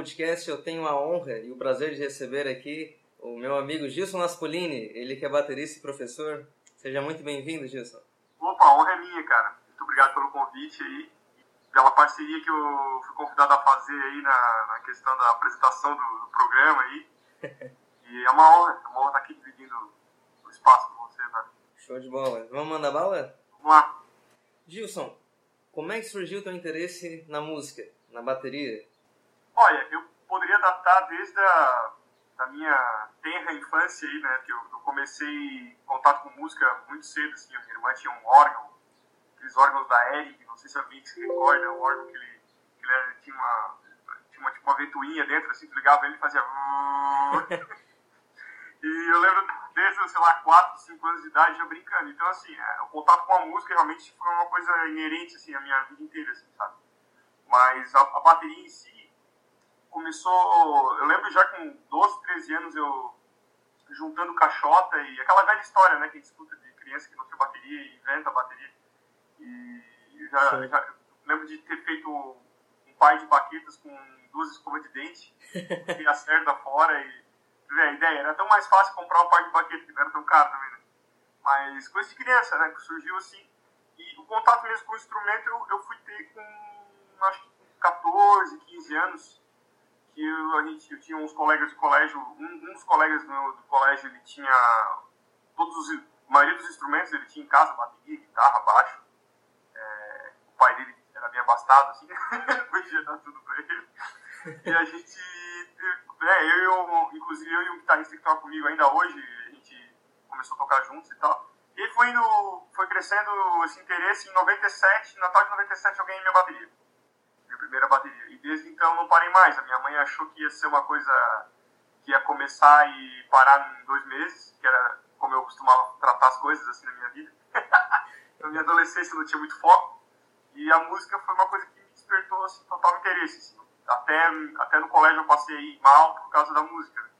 podcast eu tenho a honra e o prazer de receber aqui o meu amigo Gilson Naspolini, ele que é baterista e professor. Seja muito bem-vindo, Gilson. Opa, a honra é minha, cara. Muito obrigado pelo convite aí, pela parceria que eu fui convidado a fazer aí na, na questão da apresentação do, do programa aí. e é uma honra, é uma honra estar aqui dividindo o espaço com você, né? Show de bola. Vamos mandar bala? Vamos lá. Gilson, como é que surgiu o teu interesse na música, na bateria? Olha, eu poderia datar desde a da minha tenra infância aí, né, que eu, eu comecei contato com música muito cedo, assim, a minha irmã tinha um órgão, aqueles órgãos da Eric, não sei se alguém se recorda, um órgão que ele, que ele era, tinha uma, tinha uma, tipo, uma ventoinha dentro, assim, ligava ele e fazia... e eu lembro desde, sei lá, 4, 5 anos de idade já brincando. Então, assim, é, o contato com a música realmente foi uma coisa inerente, assim, a minha vida inteira, assim, sabe? Mas a, a bateria em si, começou, eu lembro já com 12, 13 anos eu juntando caixota e aquela velha história, né, que a gente escuta de criança que não tem bateria e inventa bateria. E já, já lembro de ter feito um pai de baquetas com duas escovas de dente e a cerda fora e a ideia era tão mais fácil comprar um par de baquetas, que não era tão caro também, né? Mas coisa de criança, né, que surgiu assim. E o contato mesmo com o instrumento eu, eu fui ter com, acho que 14, 15 anos, que eu, a gente, eu tinha uns colegas de colégio, um, um dos colegas do colégio, ele tinha todos os, a maioria dos instrumentos ele tinha em casa, bateria, guitarra, baixo. É, o pai dele era bem abastado, assim, podia dar tudo pra ele. E a gente, é, eu, eu, inclusive eu e um guitarrista que toca comigo ainda hoje, a gente começou a tocar juntos e tal. E foi indo, foi crescendo esse interesse. Em 97, Natal de 97, eu ganhei minha bateria primeira bateria. Desde então não parei mais. A minha mãe achou que ia ser uma coisa que ia começar e parar em dois meses, que era como eu costumava tratar as coisas assim na minha vida. na minha adolescência não tinha muito foco. E a música foi uma coisa que me despertou assim, total interesse. Assim. Até, até no colégio eu passei mal por causa da música.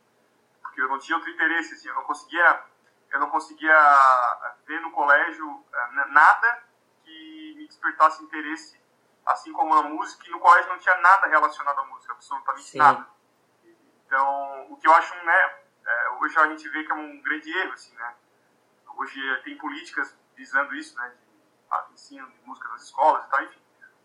Porque eu não tinha outro interesse, assim, eu não conseguia, eu não conseguia ver no colégio eh, nada que me despertasse interesse assim como na música, e no colégio não tinha nada relacionado à música, absolutamente Sim. nada. Então, o que eu acho, né, é, hoje a gente vê que é um grande erro, assim, né? Hoje tem políticas visando isso, né, de ah, ensino de música nas escolas e tal, enfim.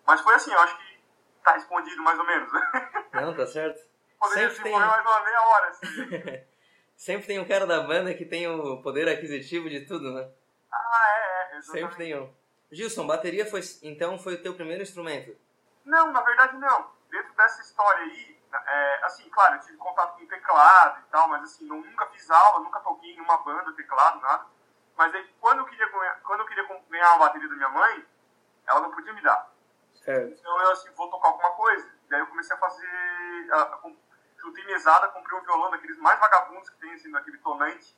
Mas foi assim, eu acho que tá respondido mais ou menos. Não, tá certo. Poderia Sempre tem... mais uma meia hora, assim. Sempre tem um cara da banda que tem o poder aquisitivo de tudo, né? Ah, é, é. Exatamente. Sempre tem um. Gilson, bateria foi, então foi o teu primeiro instrumento? Não, na verdade não. Dentro dessa história aí, é, assim, claro, eu tive contato com teclado e tal, mas assim, não, nunca fiz aula, nunca toquei em uma banda, teclado, nada. Mas aí, quando eu queria, quando eu queria ganhar uma bateria da minha mãe, ela não podia me dar. Certo. Então eu, assim, vou tocar alguma coisa. Daí eu comecei a fazer, a, a, juntei mesada, comprei um violão daqueles mais vagabundos que tem, assim, naquele tonante,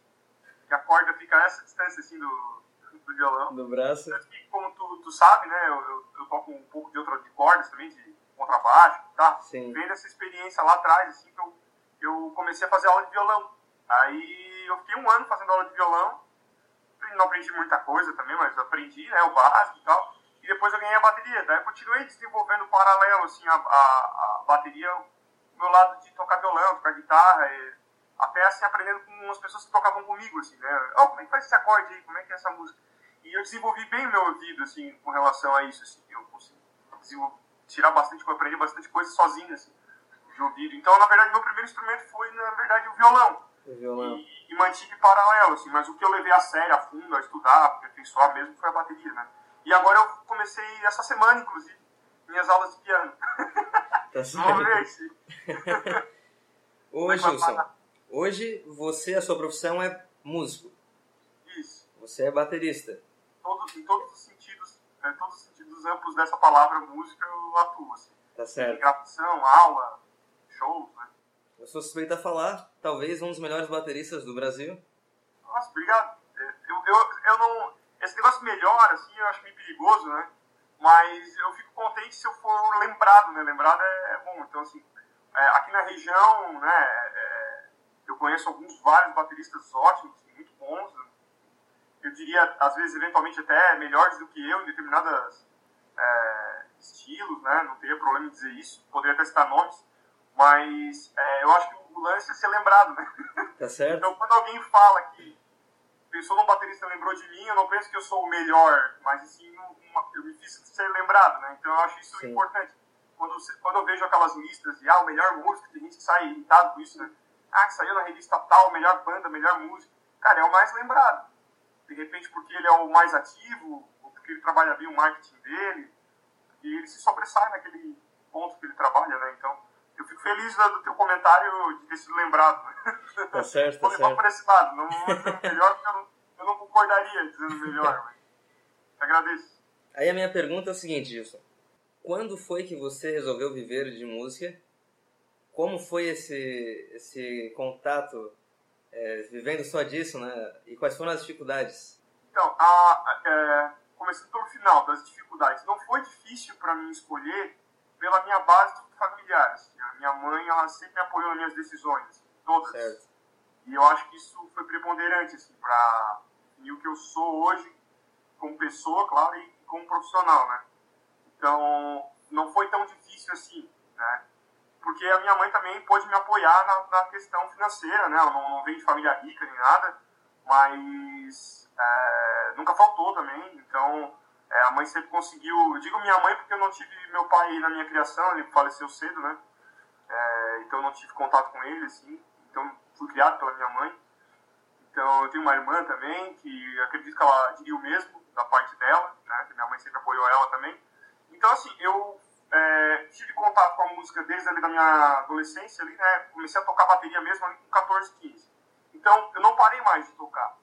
que a corda fica a essa distância, assim, do, do violão. Do braço. como tu, tu sabe, né, eu, eu, eu, toco um pouco de outra de cordas também, de contrabaixo, tá? Sim. Vendo essa experiência lá atrás, assim, que eu, eu comecei a fazer aula de violão. Aí eu fiquei um ano fazendo aula de violão, não aprendi muita coisa também, mas aprendi, né, o básico e tal. E depois eu ganhei a bateria. Daí eu continuei desenvolvendo paralelo, assim, a, a, a bateria, o meu lado de tocar violão, tocar guitarra, e até assim aprendendo com umas pessoas que tocavam comigo, assim, né? Oh, como é que faz esse acorde aí? Como é que é essa música? E eu desenvolvi bem o meu ouvido, assim, com relação a isso, assim. Eu consegui tirar bastante coisa, aprender bastante coisa sozinho, assim, de ouvido. Então, na verdade, meu primeiro instrumento foi, na verdade, o violão. O violão. E, e mantive paralelo, assim. Mas o que eu levei a sério, a fundo, a estudar, aperfeiçoar mesmo, foi a bateria, né? E agora eu comecei, essa semana, inclusive, minhas aulas de piano. Tá certo. Ô, Gilson, hoje você, a sua profissão é músico. Isso. Você é baterista todos, em todos os sentidos, em todos os sentidos amplos dessa palavra música, eu atuo. Assim. Tá certo. gravação, aula, shows, né? Eu sou suspeito a falar, talvez um dos melhores bateristas do Brasil. Nossa, obrigado. É, eu, eu, eu não... Esse negócio melhor, assim, eu acho meio perigoso, né? Mas eu fico contente se eu for lembrado, né? Lembrado é, é bom. Então, assim, é, aqui na região, né, é, eu conheço alguns, vários bateristas ótimos, muito bons, eu diria, às vezes, eventualmente até melhores do que eu em determinadas, é, estilos, né? Não teria problema em dizer isso. Poderia até citar nomes. Mas é, eu acho que o lance é ser lembrado, né? Tá certo. Então, quando alguém fala que pensou num baterista lembrou de mim, eu não penso que eu sou o melhor, mas assim, uma, eu me fiz ser lembrado, né? Então, eu acho isso Sim. importante. Quando, quando eu vejo aquelas listas de, ah, o melhor músico, tem gente que sai irritado com isso, né? Ah, que saiu na revista tal, melhor banda, melhor músico. Cara, é o mais lembrado. De repente, porque ele é o mais ativo, ou porque ele trabalha bem o marketing dele, e ele se sobressai naquele ponto que ele trabalha, né? Então, eu fico feliz do teu comentário de ter sido lembrado. Tá certo, Vou tá levar por esse lado. Não vou dizer melhor, porque eu não, eu não concordaria dizendo melhor. Mas agradeço. Aí a minha pergunta é o seguinte, Gilson. Quando foi que você resolveu viver de música? Como foi esse, esse contato é, vivendo só disso, né? E quais foram as dificuldades? Então, a, é, começando pelo final das dificuldades, não foi difícil para mim escolher pela minha base familiar. Assim. A minha mãe, ela sempre me apoiou nas minhas decisões, todas. Certo. E eu acho que isso foi preponderante, assim, para o que eu sou hoje como pessoa, claro, e como profissional, né? Então, não foi tão difícil assim, né? Porque a minha mãe também pôde me apoiar na, na questão financeira, né? Ela não, não vem de família rica nem nada, mas é, nunca faltou também. Então, é, a mãe sempre conseguiu. Eu digo minha mãe porque eu não tive meu pai na minha criação, ele faleceu cedo, né? É, então, eu não tive contato com ele, assim. Então, fui criado pela minha mãe. Então, eu tenho uma irmã também, que acredito que ela diria o mesmo da parte dela, né? Que minha mãe sempre apoiou ela também. Então, assim, eu tive contato com a música desde ali da minha adolescência, ali, né? Comecei a tocar bateria mesmo ali com 14, 15. Então, eu não parei mais de tocar.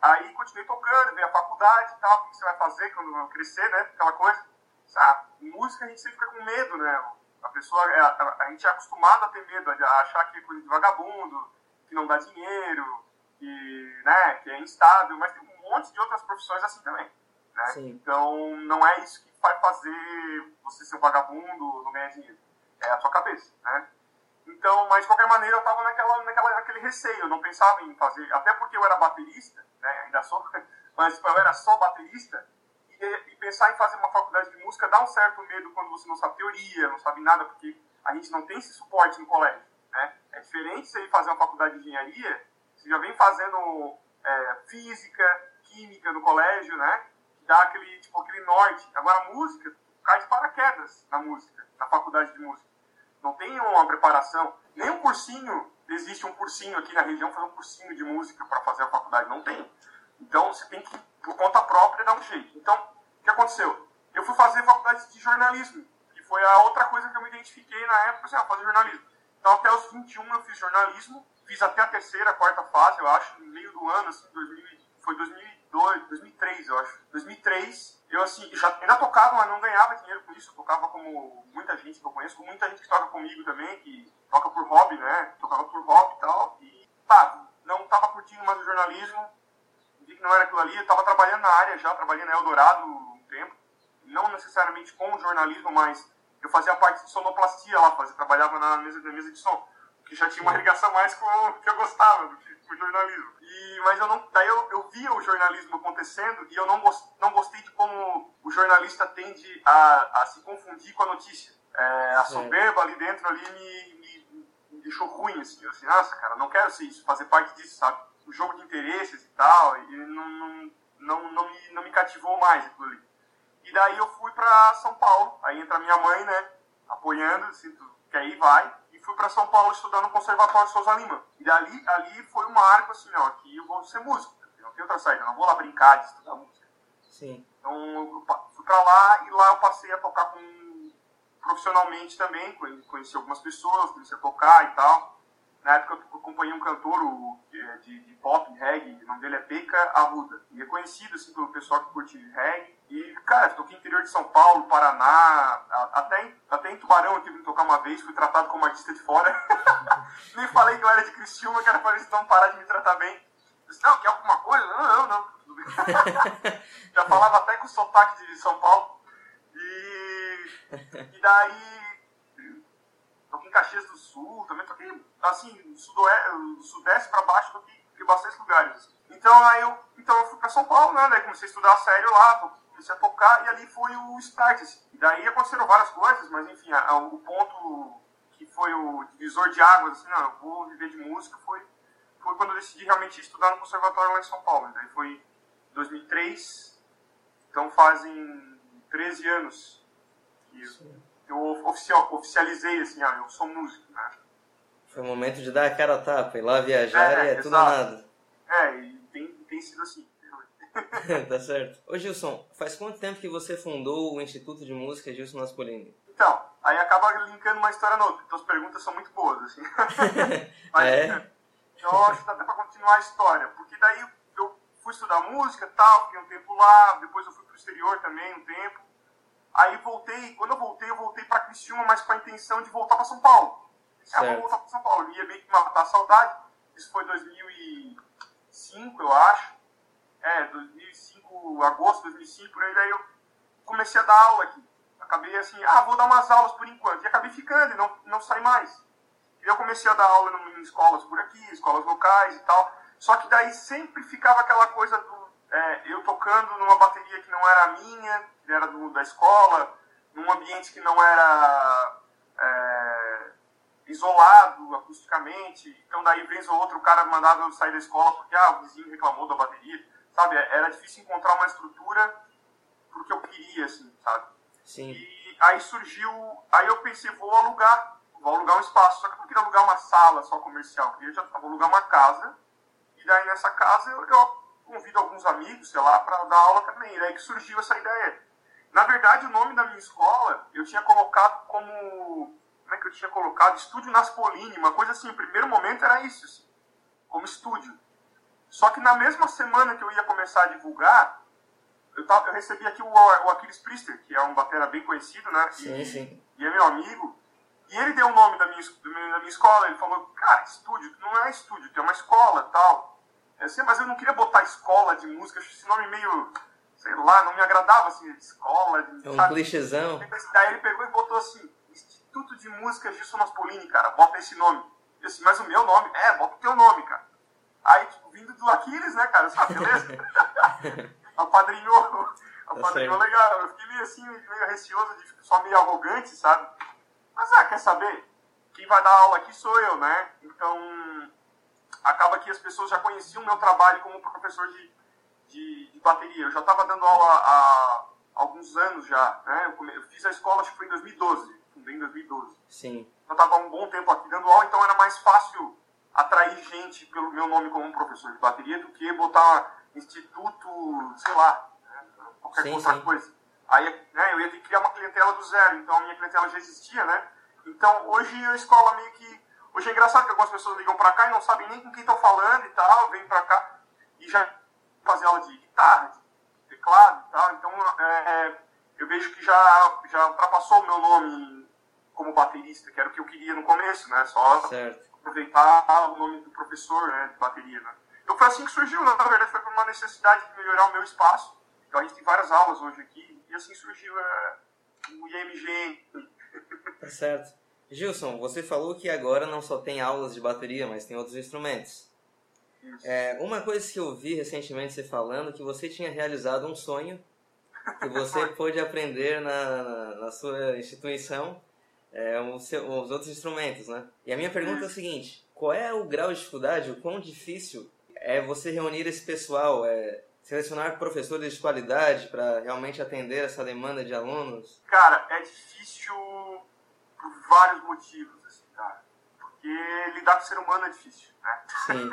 Aí continuei tocando, veio a faculdade e tal, o que você vai fazer quando crescer, né? Aquela coisa. Ah, música a gente sempre fica com medo, né? A pessoa, a, é, a, a gente é acostumado a ter medo, a achar que é coisa de vagabundo, que não dá dinheiro, que, né, que é instável, mas tem um monte de outras profissões assim também. Né? Então, não é isso que vai fazer você ser um vagabundo, não ganhar dinheiro. É a sua cabeça, né? Então, mas de qualquer maneira eu estava naquela, naquela, naquele receio, eu não pensava em fazer, até porque eu era baterista, né, ainda sou, mas eu era só baterista, e, e, pensar em fazer uma faculdade de música dá um certo medo quando você não sabe teoria, não sabe nada, porque a gente não tem esse suporte no colégio, né? É diferente você ir fazer uma faculdade de engenharia, você já vem fazendo é, física, química no colégio, né? Dá aquele, tipo, aquele norte. Agora, a música, cai de paraquedas na música, na faculdade de música. Não tem uma preparação, nem um cursinho, existe um cursinho aqui na região, fazer um cursinho de música para fazer a faculdade, não tem. Então, você tem que, por conta própria, dar um jeito. Então, o que aconteceu? Eu fui fazer faculdade de jornalismo, que foi a outra coisa que eu me identifiquei na época, assim, ah, fazer jornalismo. Então, até os 21 eu fiz jornalismo, fiz até a terceira, quarta fase, eu acho, no meio do ano, assim, 2000, foi 2000 2002, 2003, eu acho. 2003, eu assim, já ainda tocava, mas não ganhava dinheiro com isso. Eu tocava como muita gente que eu conheço, como muita gente que toca comigo também, que toca por hobby, né? Tocava por hobby e tal. E, tá, não tava curtindo mais o jornalismo, vi que não era aquilo ali. Eu tava trabalhando na área já, trabalhei na Eldorado um tempo. Não necessariamente com o jornalismo, mas eu fazia parte de sonoplastia lá, fazia, trabalhava na mesa, na mesa de som. Que já tinha uma ligação mais com o que eu gostava do que com o jornalismo. E, mas eu não, daí eu, eu via o jornalismo acontecendo e eu não, gost, não gostei de como o jornalista tende a, a se confundir com a notícia. É, a soberba ali dentro ali me, me, me, deixou ruim, assim. Eu assim, nossa, cara, não quero ser isso, fazer parte disso, sabe? O jogo de interesses e tal, e não, não, não, não, me, não me cativou mais aquilo ali. E daí eu fui pra São Paulo, aí entra minha mãe, né, apoiando, assim, quer ir, vai fui para São Paulo estudar no Conservatório Souza Lima. E dali, ali foi um marco assim, ó, aqui eu vou ser músico. Não tem outra saída, não vou lá brincar de estudar música. Sim. Então eu fui para lá e lá eu passei a tocar com profissionalmente também, conheci algumas pessoas, comecei a tocar e tal. Na época eu acompanhei um cantor o, de, de, pop, reggae, o nome dele é Beca Arruda. E é conhecido assim, pelo pessoal que curte reggae. E, cara, toquei no interior de São Paulo, Paraná, até em, até em Tubarão eu tive que tocar uma vez, fui tratado como artista de fora. Nem falei que eu era de Criciúma, que era para eles não parar de me tratar bem. Eu disse, não, quer alguma coisa? Não, não, não. Já falava até com sotaque de São Paulo. E, e daí toquei em Caxias do Sul, também toquei, assim, sudoeste, sudeste para baixo, toquei, em bastante lugares. Então aí eu, então eu fui para São Paulo, né, daí comecei a estudar sério lá, comecei a tocar e ali foi o start. Assim. E daí aconteceram várias coisas, mas enfim, a, a, o ponto que foi o divisor de águas, assim, não, eu vou viver de música, foi, foi quando eu decidi realmente estudar no conservatório lá em São Paulo. Daí foi 2003, então fazem 13 anos que eu oficial, oficializei, assim, ah, eu sou músico, né? Foi o momento de dar a cara a tapa, ir lá viajar é, e é tudo nada. É, e tem, tem sido assim. tá certo. Ô Gilson, faz quanto tempo que você fundou o Instituto de Música Gilson Naspolini? Então, aí acaba linkando uma história na outra. Então as perguntas são muito boas, assim. Mas, é? Eu acho que dá até pra continuar a história. Porque daí eu fui estudar música e tal, fiquei um tempo lá, depois eu fui pro exterior também um tempo. Aí voltei, quando eu voltei, eu voltei pra Criciúma, mas com a intenção de voltar pra São Paulo. Ah, vou voltar pra São Paulo. Eu ia meio que matar a saudade. Isso foi 2005, eu acho. É, 2005, agosto de 2005, por aí. Daí eu comecei a dar aula aqui. Acabei assim, ah, vou dar umas aulas por enquanto. E acabei ficando e não, não saí mais. E eu comecei a dar aula em escolas por aqui, escolas locais e tal. Só que daí sempre ficava aquela coisa do. É, eu tocando numa bateria que não era minha, que era do, da escola, num ambiente que não era é, isolado acusticamente. Então, daí, vez ou outra, o cara mandava eu sair da escola porque ah, o vizinho reclamou da bateria sabe? Era difícil encontrar uma estrutura porque eu queria, assim, sabe? Sim. E aí surgiu, aí eu pensei, vou alugar, vou alugar um espaço, só que eu não queria alugar uma sala só comercial, eu queria já, vou alugar uma casa, e daí nessa casa eu, eu convido alguns amigos, sei lá, para dar aula também, e daí que surgiu essa ideia. Na verdade, o nome da minha escola, eu tinha colocado como, como é que eu tinha colocado? Estúdio Naspolini, uma coisa assim, o primeiro momento era isso, assim, como estúdio. Só que na mesma semana que eu ia começar a divulgar, eu, tava, eu recebi aqui o, o Aquiles Priester, que é um batera bem conhecido, né? Sim, e, sim. E é meu amigo. E ele deu o nome da minha, da minha escola. Ele falou, cara, estúdio, não é estúdio, tem uma escola tal. Eu sei, mas eu não queria botar escola de música, esse nome meio, sei lá, não me agradava, assim, escola. De, é um sabe? clichêzão. Daí ele pegou e botou assim, Instituto de Música Gilson Maspolini, cara, bota esse nome. Eu assim, mas o meu nome? É, bota o teu nome, cara. Aí, tipo, vindo do Aquiles, né, cara? Sabe, beleza? apadrinhou, apadrinhou tá legal. Eu fiquei meio assim, meio receoso, de, só meio arrogante, sabe? Mas, ah, quer saber? Quem vai dar aula aqui sou eu, né? Então, acaba que as pessoas já conheciam o meu trabalho como professor de, de, de bateria. Eu já estava dando aula há alguns anos já, né? Eu, fiz a escola, acho que foi em 2012, fundei em 2012. Sim. Eu estava há um bom tempo aqui dando aula, então era mais fácil atrair gente pelo meu nome como professor de bateria do que botar instituto, sei lá, né, qualquer sim, outra sim. coisa. Aí né, eu ia ter que criar uma clientela do zero, então a minha clientela já existia, né? Então hoje a escola meio que. Hoje é engraçado que algumas pessoas ligam pra cá e não sabem nem com quem estão falando e tal, vêm pra cá e já fazer aula de guitarra, de teclado e tal. Então é, é, eu vejo que já, já ultrapassou o meu nome como baterista, que era o que eu queria no começo, né? Só certo aproveitar o nome do professor né, de bateria. Né? Então foi assim que surgiu, na verdade foi por uma necessidade de melhorar o meu espaço. Então a gente tem várias aulas hoje aqui e assim surgiu é, o IMG. Tá certo. Gilson, você falou que agora não só tem aulas de bateria, mas tem outros instrumentos. É, uma coisa que eu vi recentemente você falando que você tinha realizado um sonho que você pôde aprender na, na, na sua instituição é, os, os, outros instrumentos, né? E a minha pergunta é a seguinte: qual é o grau de dificuldade, o quão difícil é você reunir esse pessoal, é, selecionar professores de qualidade para realmente atender essa demanda de alunos? Cara, é difícil por vários motivos, assim, cara. Porque lidar com o ser humano é difícil, né? Sim,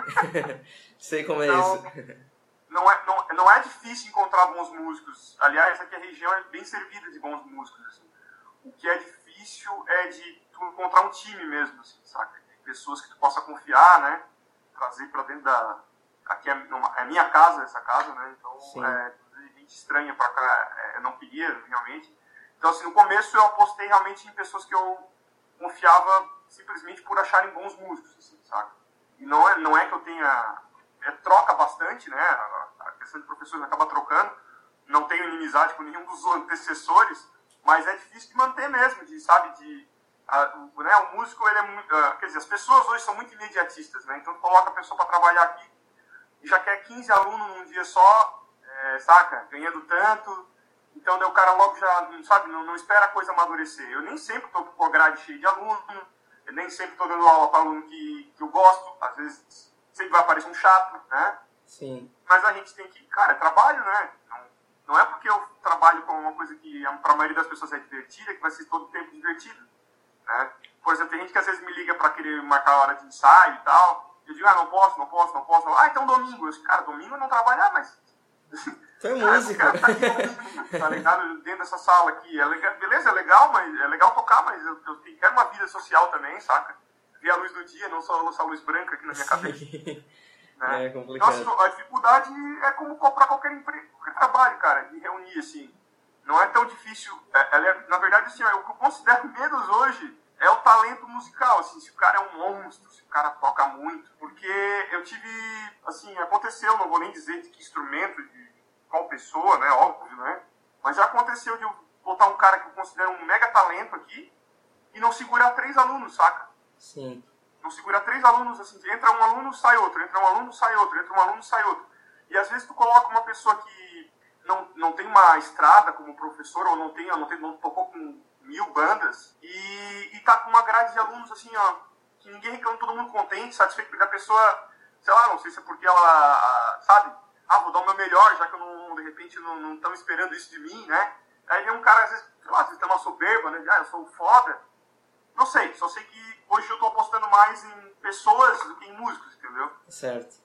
sei como é então, isso. Não é, não, não é difícil encontrar bons músicos. Aliás, aqui a região é bem servida de bons músicos. Assim. O que é difícil difícil é de encontrar um time mesmo, assim, saca? Pessoas que tu possa confiar, né? Trazer para dentro da. Aqui é, é minha casa, essa casa, né? Então, é, gente estranha para cá, é, eu não queria realmente. Então, assim, no começo eu apostei realmente em pessoas que eu confiava simplesmente por acharem bons músicos, assim, saca? E não é, não é que eu tenha. É, troca bastante, né? A, a questão de professores acaba trocando. Não tenho inimizade com nenhum dos antecessores, mas é difícil de manter mesmo, de, sabe, de... o, né, o músico, ele é muito... quer dizer, as pessoas hoje são muito imediatistas, né? Então, coloca a pessoa para trabalhar aqui e já quer 15 alunos num dia só, é, saca? Ganhando tanto Então daí o cara logo já, sabe, não, não espera a coisa amadurecer. Eu nem sempre estou com a grade cheia de aluno, eu nem sempre estou dando aula para aluno que, que eu gosto, às vezes sempre vai aparecer um chato, né? Sim. Mas a gente tem que, cara, é trabalho, né? Não, não é porque eu trabalho com uma coisa que para a maioria das pessoas é divertida que vai ser todo o tempo divertido, né? Por exemplo, tem gente que às vezes me liga para querer marcar a hora de ensaio e tal. Eu digo, ah, não posso, não posso, não posso. Ah, então domingo. Eu digo, cara, domingo eu não trabalhar, mas. É música. Tá, aqui, tá ligado? Dentro dessa sala aqui. É legal, beleza, é legal, mas é legal tocar, mas eu, eu quero uma vida social também, saca? Ver a luz do dia, não só essa luz branca aqui na minha cabeça. Né? É complicado. Então, assim, a dificuldade é como para qualquer emprego, qualquer trabalho, cara, de reunir, assim. Não é tão difícil. É, é, na verdade, assim, ó, o que eu considero menos hoje é o talento musical, assim, se o cara é um monstro, se o cara toca muito. Porque eu tive, assim, aconteceu, não vou nem dizer de que instrumento, de qual pessoa, né, óbvio, né? Mas já aconteceu de eu botar um cara que eu considero um mega talento aqui e não segurar três alunos, saca? Sim. Não segurar três alunos, assim, entra um aluno, sai outro, entra um aluno, sai outro, entra um aluno, sai outro. E às vezes tu coloca uma pessoa que não, não tem uma estrada como professor, ou não, tem, não, tem, não tocou com mil bandas e, e tá com uma grade de alunos assim, ó, que ninguém reclama, todo mundo contente, satisfeito, porque a pessoa, sei lá, não sei se é porque ela, sabe, ah, vou dar o meu melhor, já que eu não, de repente não estão esperando isso de mim, né? Aí vem um cara, às vezes, sei lá, às vezes tem uma soberba, né? Ah, eu sou foda. Não sei, só sei que hoje eu tô apostando mais em pessoas do que em músicos, entendeu? Certo.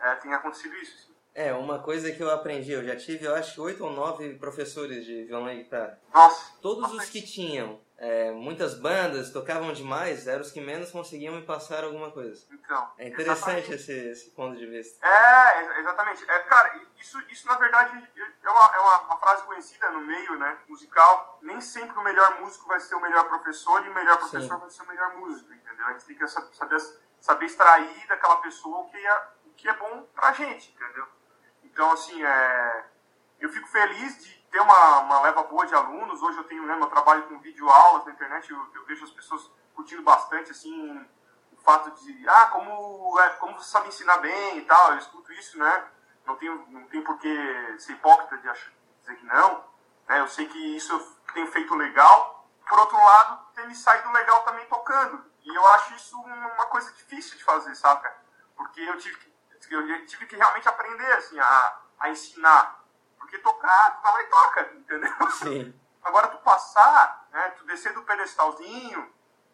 É, tem acontecido isso, sim. É, uma coisa que eu aprendi, eu já tive, eu acho, oito ou nove professores de violão e guitarra. Nossa. Todos os que tinham é, muitas bandas, tocavam demais, eram os que menos conseguiam me passar alguma coisa. Então. É interessante esse, esse ponto de vista. É, exatamente. É, cara, isso, isso na verdade é, uma, é uma, uma, frase conhecida no meio né, musical. Nem sempre o melhor músico vai ser o melhor professor e o melhor professor Sim. vai ser o melhor músico, entendeu? A gente tem que saber, saber extrair daquela pessoa o que é, o que é bom pra gente, entendeu? Então, assim, é, eu fico feliz de ter uma, uma leva boa de alunos. Hoje eu tenho, né, meu trabalho com videoaulas na internet, eu, eu vejo as pessoas curtindo bastante, assim, o fato de, ah, como, é, como você sabe ensinar bem e tal, eu escuto isso, né? Não tenho, não tenho por que ser hipócrita de achar, dizer que não. Né? Eu sei que isso eu tenho feito legal. Por outro lado, tem me saído legal também tocando. E eu acho isso uma coisa difícil de fazer, sabe? Porque eu tive que eu tive que realmente aprender assim, a, a ensinar. Porque tocar, tu vai lá e toca, entendeu? Sim. Agora tu passar, né, tu descer do pedestalzinho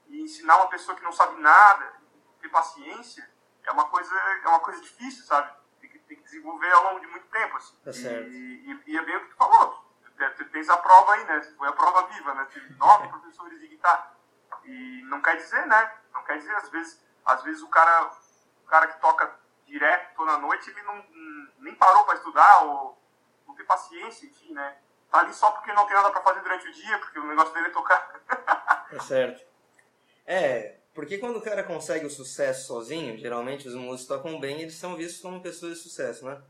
e ensinar uma pessoa que não sabe nada, ter paciência, é uma coisa, é uma coisa difícil, sabe? Tem que, tem que desenvolver ao longo de muito tempo. Assim. Tá certo. E, e, e é bem o que tu falou. Tu tens a prova aí, né? Foi a prova viva, né? Tive nove professores de guitarra. E não quer dizer, né? Não quer dizer, às vezes, às vezes o cara, o cara que toca direto toda noite, ele não, nem parou para estudar ou paciência, enfim, né? Tá ali só porque não tem nada para fazer durante o dia, porque o negócio dele é tocar. é certo. É, porque quando o cara consegue o sucesso sozinho, geralmente os músicos tocam bem, eles são vistos como pessoas de sucesso, né?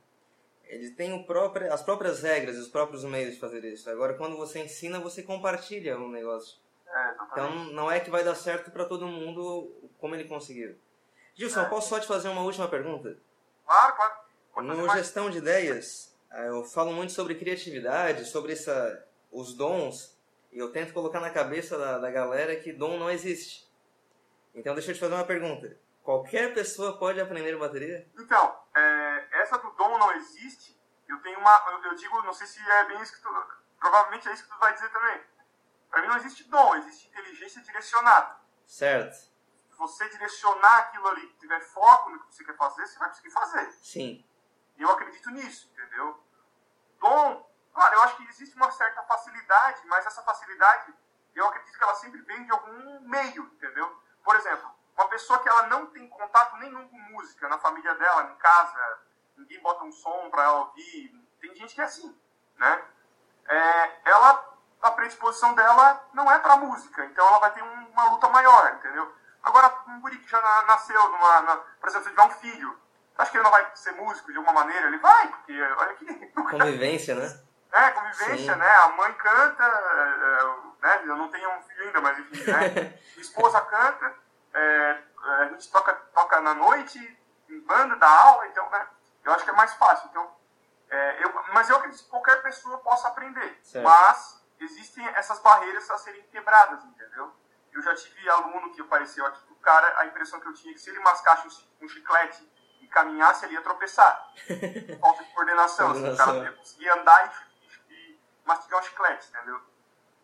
Ele tem o próprio, as próprias regras, os próprios meios de fazer isso. Agora, quando você ensina, você compartilha o um negócio. É, então, não é que vai dar certo para todo mundo como ele conseguiu. Gilson, posso só te fazer uma última pergunta? Claro, claro. no Gestão de Ideias, eu falo muito sobre criatividade, sobre essa, os dons, e eu tento colocar na cabeça da, da galera que dom não existe. Então, deixa eu te fazer uma pergunta. Qualquer pessoa pode aprender bateria? Então, é, essa do dom não existe, eu tenho uma. Eu, digo, não sei se é bem isso que tu. Provavelmente é isso que tu vai dizer também. Para mim não existe dom, existe inteligência direcionada. Certo você direcionar aquilo ali, tiver foco no que você quer fazer, você vai conseguir fazer. Sim. Eu acredito nisso, entendeu? Dom, claro, eu acho que existe uma certa facilidade, mas essa facilidade, eu acredito que ela sempre vem de algum meio, entendeu? Por exemplo, uma pessoa que ela não tem contato nenhum com música na família dela, em casa, ninguém bota um som para ela ouvir, tem gente que é assim, né? É, ela, a predisposição dela não é para música, então ela vai ter um, uma luta maior, entendeu? Agora, um guri que já nasceu, numa, na, por exemplo, se tiver um filho, acho que ele não vai ser músico de alguma maneira? Ele vai, porque olha aqui. Convivência, né? É, convivência, Sim. né? A mãe canta, é, né? Eu não tenho um filho ainda, mas enfim, né? Esposa canta, é, a gente toca, toca na noite, em banda, dá aula, então, né? Eu acho que é mais fácil. Então, É, eu, mas eu acredito que qualquer pessoa possa aprender. Certo. Mas existem essas barreiras a serem quebradas, entendeu? Eu já tive aluno que apareceu aqui, o cara, a impressão que eu tinha é que se ele mascasse um, um chiclete caminhasse, ele ia tropeçar. Falta de coordenação. assim, o cara não ia conseguir andar e, e mastigar um chiclete, entendeu?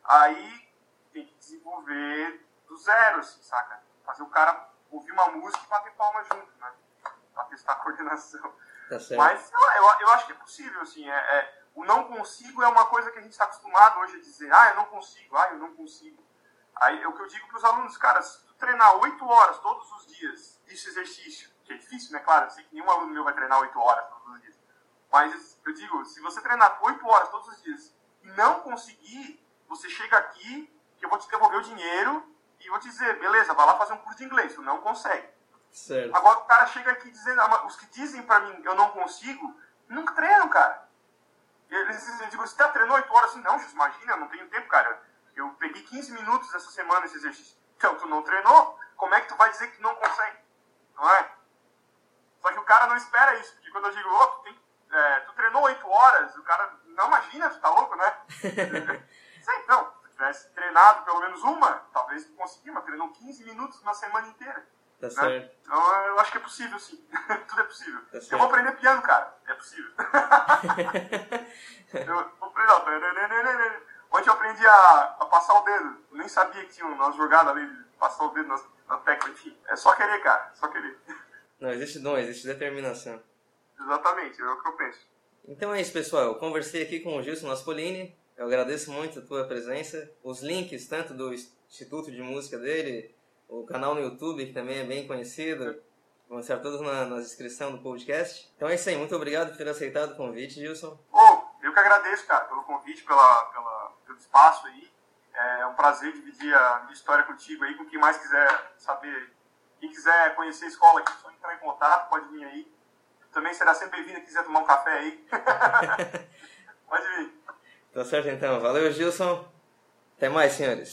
Aí tem que desenvolver do zero, assim, saca? Fazer o cara ouvir uma música e bater palma junto, né? Pra testar a coordenação. Tá. Mas eu, eu, eu acho que é possível, assim. É, é- o não consigo é uma coisa que a gente está acostumado hoje a dizer, ah, eu não consigo, ah, eu não consigo. Aí é o que eu digo para os alunos, cara, se tu treinar 8 horas todos os dias, esse exercício, que é difícil, né? Claro, eu sei que nenhum aluno meu vai treinar 8 horas todos os dias. Mas eu digo, se você treinar 8 horas todos os dias e não conseguir, você chega aqui, que eu vou te devolver o dinheiro e vou te dizer, beleza, vai lá fazer um curso de inglês, tu não consegue. Certo. Agora o cara chega aqui dizendo, ah, os que dizem pra mim eu não consigo, nunca treinam, cara. Eles dizem, eu digo, você tá treinando 8 horas assim? Não, Jesus, imagina, eu não tenho tempo, cara. Eu peguei 15 minutos essa semana esse exercício. Então, tu não treinou? Como é que tu vai dizer que não consegue? Não é? Só que o cara não espera isso, porque quando eu digo, ô, tu, tem, é, tu treinou 8 horas, o cara, não imagina, tu tá louco, né? Sei, não, se tu tivesse treinado pelo menos uma, talvez tu conseguisse, mas treinou 15 minutos na semana inteira. Tá né? certo. Então eu acho que é possível, sim. Tudo é possível. Tá certo. eu vou aprender piano, cara. É possível. eu vou aprender. Ontem eu aprendi a, a passar o dedo. Eu nem sabia que tinha umas jogadas ali de passar o dedo nas, na tecla. Enfim, é só querer, cara. Só querer. Não, existe dom, existe determinação. Exatamente, é o que eu penso. Então é isso, pessoal. Eu conversei aqui com o Gilson Naspolini. Eu agradeço muito a tua presença. Os links, tanto do Instituto de Música dele, o canal no YouTube, que também é bem conhecido, vão estar todos na, na descrição do podcast. Então é isso aí. Muito obrigado por ter aceitado o convite, Gilson. Ô, eu que agradeço, cara, pelo convite, pela, pela, pelo espaço aí. É um prazer dividir a minha história contigo aí, com quem mais quiser saber. Quem quiser conhecer a escola aqui, só entrar em contato, pode vir aí. Também será sempre bem-vindo, quiser tomar um café aí. pode vir. Tá certo então. Valeu, Gilson. Até mais, senhores.